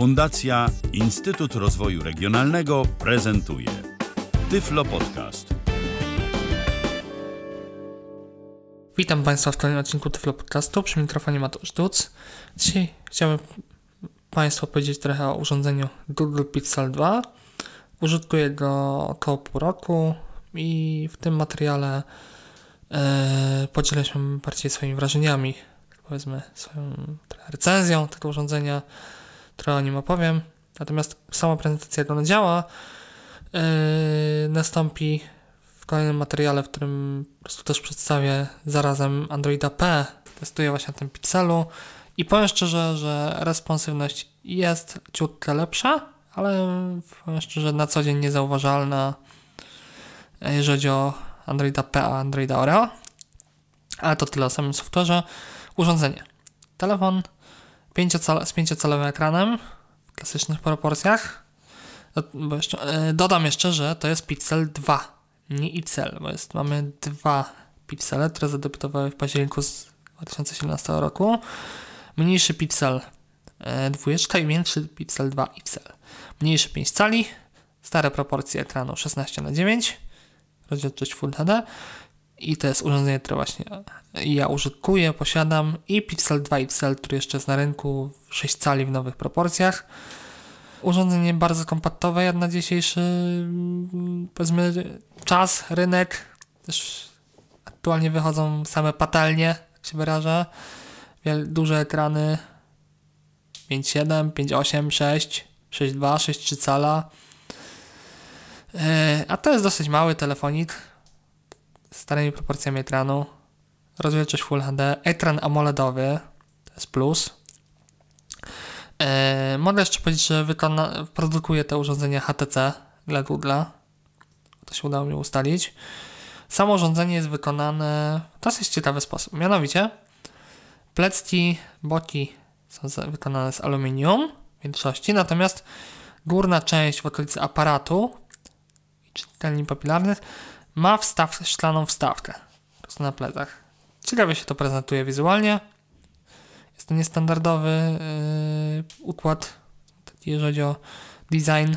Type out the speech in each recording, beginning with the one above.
Fundacja Instytut Rozwoju Regionalnego prezentuje Tyflo Podcast. Witam Państwa w kolejnym odcinku Tyflo Podcastu. Przy mikrofonie Mateusz Duc. Dzisiaj chciałbym Państwu powiedzieć trochę o urządzeniu Google Pixel 2. Użytkuję go około pół roku i w tym materiale e, podzielę się bardziej swoimi wrażeniami, powiedzmy swoją recenzją tego urządzenia, trochę o nim opowiem. Natomiast sama prezentacja, jak ono działa, e, nastąpi w kolejnym materiale, w którym po prostu też przedstawię zarazem Androida P. Testuję właśnie na tym Pixelu i powiem szczerze, że responsywność jest ciutkę lepsza, ale powiem szczerze, na co dzień niezauważalna, jeżeli chodzi o Androida P, a Androida Oreo. Ale to tyle o samym software'ze. Urządzenie. Telefon 5 z 5-calowym ekranem w klasycznych proporcjach. Bo jeszcze, e, dodam jeszcze, że to jest Pixel 2, nie XL, bo jest, mamy dwa piksele, które zadebiutowały w październiku z 2017 roku. Mniejszy Pixel 2 i większy Pixel 2 XL. Mniejszy 5 cali, stare proporcje ekranu 16 na 9 rozdzielczość Full HD i to jest urządzenie, które właśnie ja użytkuję, posiadam i Pixel 2 XL, który jeszcze jest na rynku 6 cali w nowych proporcjach. Urządzenie bardzo kompaktowe jak na dzisiejszy powiedzmy czas, rynek. Też aktualnie wychodzą same patelnie, jak się wyraża. Duże ekrany 5.7, 5.8, 6, 6.2, 6.3 cala. A to jest dosyć mały telefonik starymi proporcjami ekranu. Rozdzielczość Full HD, ekran AMOLEDowy, to jest plus. E, mogę jeszcze powiedzieć, że wykona, produkuje te urządzenia HTC dla Google'a. To się udało mi ustalić. Samo urządzenie jest wykonane w dosyć ciekawy sposób. Mianowicie plecki, boki są wykonane z aluminium w większości, natomiast górna część w okolicy aparatu czytelni papilarnych ma wstaw, szklaną wstawkę prostu na plecach. Ciekawie się to prezentuje wizualnie. Jest to niestandardowy yy, układ, jeżeli chodzi o design.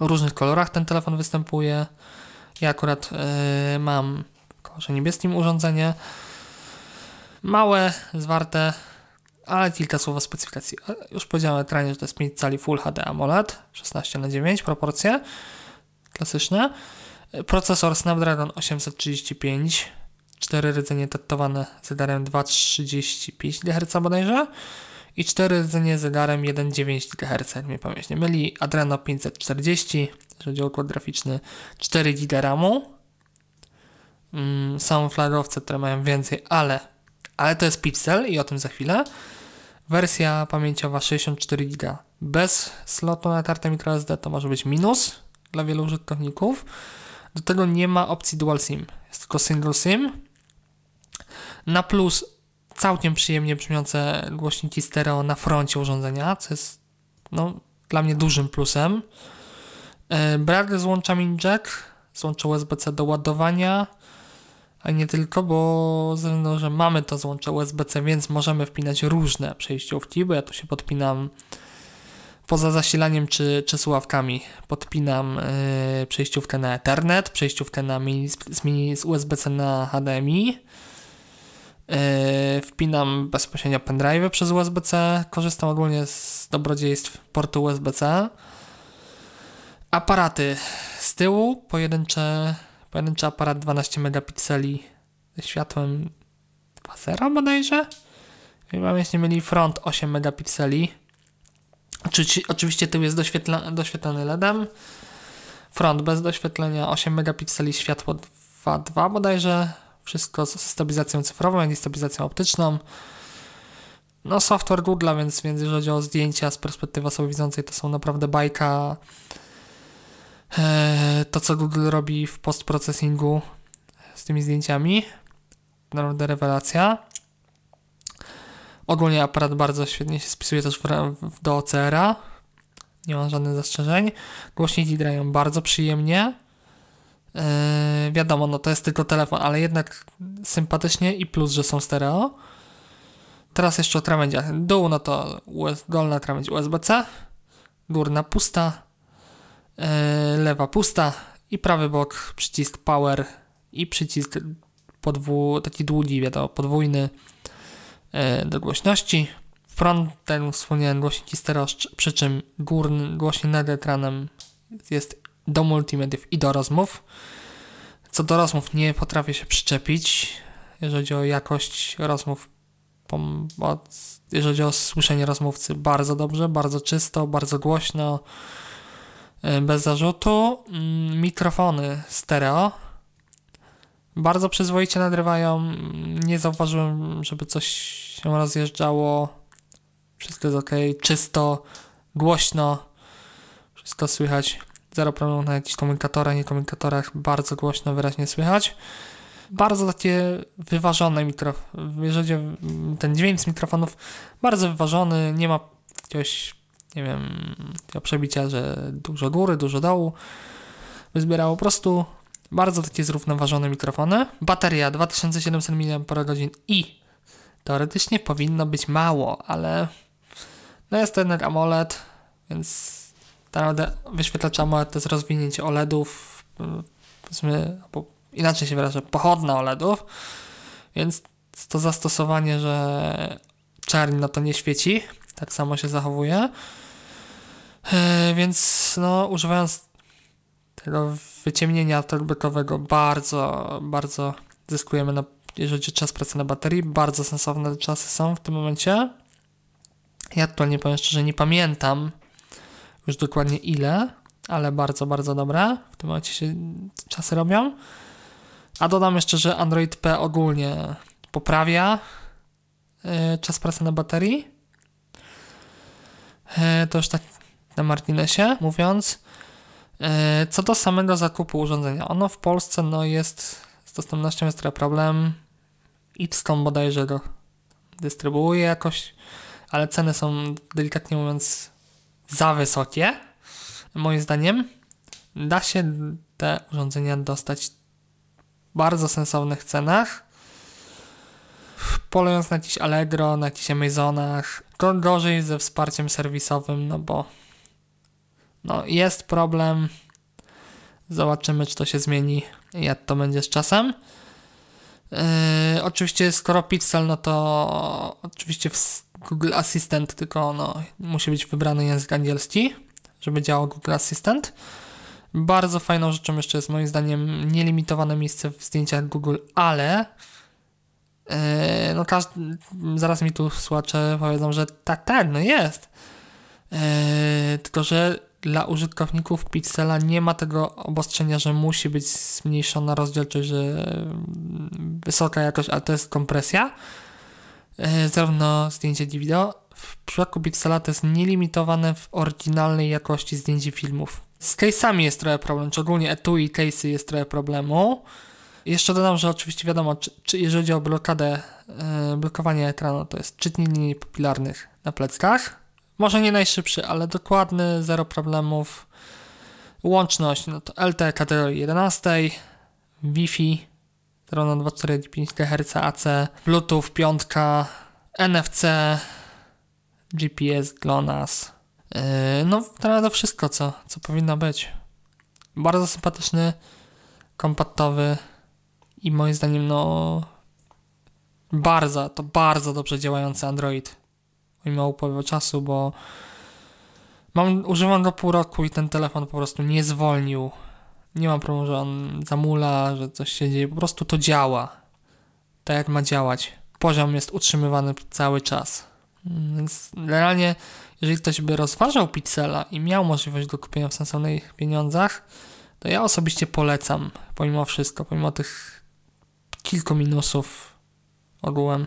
W różnych kolorach ten telefon występuje. Ja akurat yy, mam w kolorze niebieskim urządzenie. Małe, zwarte, ale kilka słów o specyfikacji. Już powiedziałem ekranie, że to jest 5 cali Full HD AMOLED, 16 na 9 proporcje klasyczne. Procesor Snapdragon 835, 4 rdzenie tetowane zegarem 2,35 GHz bodajże i 4 rdzenie zegarem 1,9 GHz, jak mnie pamięć nie myli. Adreno 540, jeżeli chodzi o układ graficzny, 4 GB RAMu. Mm, są flagowce, które mają więcej, ale, ale to jest Pixel i o tym za chwilę. Wersja pamięciowa 64 GB bez slotu na kartę microSD to może być minus dla wielu użytkowników. Do tego nie ma opcji dual SIM, jest tylko single SIM. Na plus całkiem przyjemnie brzmiące głośniki stereo na froncie urządzenia, co jest no, dla mnie dużym plusem. E, brak złącza mini jack, złącze USB-C do ładowania, a nie tylko, bo ze względu, że mamy to złącze USB-C, więc możemy wpinać różne przejściówki, bo ja tu się podpinam poza zasilaniem czy, czy słuchawkami podpinam yy, przejściówkę na Ethernet, przejściówkę na mini, z, mini, z USB-C na HDMI. Yy, wpinam bezpośrednio pendrive przez USB-C. Korzystam ogólnie z dobrodziejstw portu USB-C. Aparaty z tyłu, pojedyncze, pojedynczy aparat 12 megapikseli światłem 2.0 bodajże. Mam jeśli mieli front 8 megapikseli Oczywiście tył jest doświetla, doświetlony LEDem. Front bez doświetlenia, 8 megapikseli, światło 2.2 bodajże. Wszystko z stabilizacją cyfrową, jak i stabilizacją optyczną. No, software Google, więc, więc jeżeli chodzi o zdjęcia z perspektywy osoby widzącej, to są naprawdę bajka. Eee, to, co Google robi w postprocesingu z tymi zdjęciami, naprawdę rewelacja. Ogólnie aparat bardzo świetnie się spisuje też w, w, do OCR-a. Nie mam żadnych zastrzeżeń. Głośniki grają bardzo przyjemnie. Yy, wiadomo, no to jest tylko telefon, ale jednak sympatycznie i plus, że są stereo. Teraz jeszcze o krawędziach. Dół, no to US, dolna krawędź USB-C, górna pusta, yy, lewa pusta i prawy bok przycisk power i przycisk podwu, taki długi, wiadomo, podwójny do głośności. Frontem wspomniałem głośniki stereo, przy czym górny głośnik nad ekranem jest do multimediów i do rozmów. Co do rozmów nie potrafię się przyczepić, jeżeli chodzi o jakość rozmów. Jeżeli chodzi o słyszenie rozmówcy, bardzo dobrze, bardzo czysto, bardzo głośno, e, bez zarzutu. Mm, mikrofony stereo bardzo przyzwoicie nagrywają. Nie zauważyłem, żeby coś się rozjeżdżało. Wszystko jest ok, czysto, głośno, wszystko słychać. Zero problemu na jakichś komunikatorach, nie komunikatorach, bardzo głośno, wyraźnie słychać. Bardzo takie wyważone mikrofony, jeżeli ten dźwięk z mikrofonów, bardzo wyważony, nie ma jakiegoś, nie wiem, przebicia, że dużo góry, dużo dołu. Wyzbierało po prostu bardzo takie zrównoważone mikrofony. Bateria 2700 mAh i teoretycznie powinno być mało, ale no jest to jednak AMOLED, więc tak naprawdę wyświetlacz AMOLED to jest rozwinięcie OLEDów, powiedzmy, albo inaczej się wyrażę, pochodna OLEDów, więc to zastosowanie, że czerń no to nie świeci, tak samo się zachowuje. Yy, więc no, używając tego wyciemnienia torbykowego bardzo, bardzo zyskujemy, na, jeżeli chodzi o czas pracy na baterii. Bardzo sensowne czasy są w tym momencie. Ja aktualnie powiem szczerze, nie pamiętam już dokładnie ile, ale bardzo, bardzo dobre. W tym momencie się czasy robią. A dodam jeszcze, że Android P ogólnie poprawia yy, czas pracy na baterii. Yy, to już tak na marginesie mówiąc. Yy, co do samego zakupu urządzenia, ono w Polsce no jest z dostępnością jest trochę problem. Ipscom bodajże go dystrybuuje jakoś, ale ceny są delikatnie mówiąc za wysokie. Moim zdaniem da się te urządzenia dostać w bardzo sensownych cenach. Polując na jakiś Allegro, na jakichś Amazonach, to gorzej ze wsparciem serwisowym, no bo no jest problem. Zobaczymy, czy to się zmieni, jak to będzie z czasem. Yy, oczywiście skoro Pixel, no to oczywiście Google Assistant, tylko no, musi być wybrany język angielski, żeby działał Google Assistant. Bardzo fajną rzeczą jeszcze jest moim zdaniem nielimitowane miejsce w zdjęciach Google, ale yy, no każdy, zaraz mi tu słuchacze powiedzą, że tak, tak, no jest. Yy, tylko, że dla użytkowników Pixela nie ma tego obostrzenia, że musi być zmniejszona rozdzielczość, że wysoka jakość, ale to jest kompresja. E, zarówno zdjęcie i wideo. W przypadku Pixela to jest nielimitowane w oryginalnej jakości zdjęć i filmów. Z case'ami jest trochę problem, czy ogólnie etui case'y jest trochę problemu. Jeszcze dodam, że oczywiście wiadomo, czy, czy jeżeli chodzi o blokadę, yy, blokowanie ekranu, to jest czytnik linii papilarnych na pleckach. Może nie najszybszy, ale dokładny, zero problemów. Łączność, no to LTE kategorii 11, Wi-Fi Strona 245 GHz AC, Bluetooth 5, NFC, GPS GLONASS. Yy, no, to wszystko, co, co powinno być. Bardzo sympatyczny, kompaktowy i moim zdaniem, no, bardzo, to bardzo dobrze działający Android. Mimo upływu czasu, bo mam, używam go pół roku i ten telefon po prostu nie zwolnił nie mam problemu, że on zamula, że coś się dzieje. Po prostu to działa. Tak jak ma działać. Poziom jest utrzymywany cały czas. Mm, więc jeżeli ktoś by rozważał Pixela i miał możliwość do kupienia w sensownych pieniądzach, to ja osobiście polecam, pomimo wszystko, pomimo tych kilku minusów ogółem.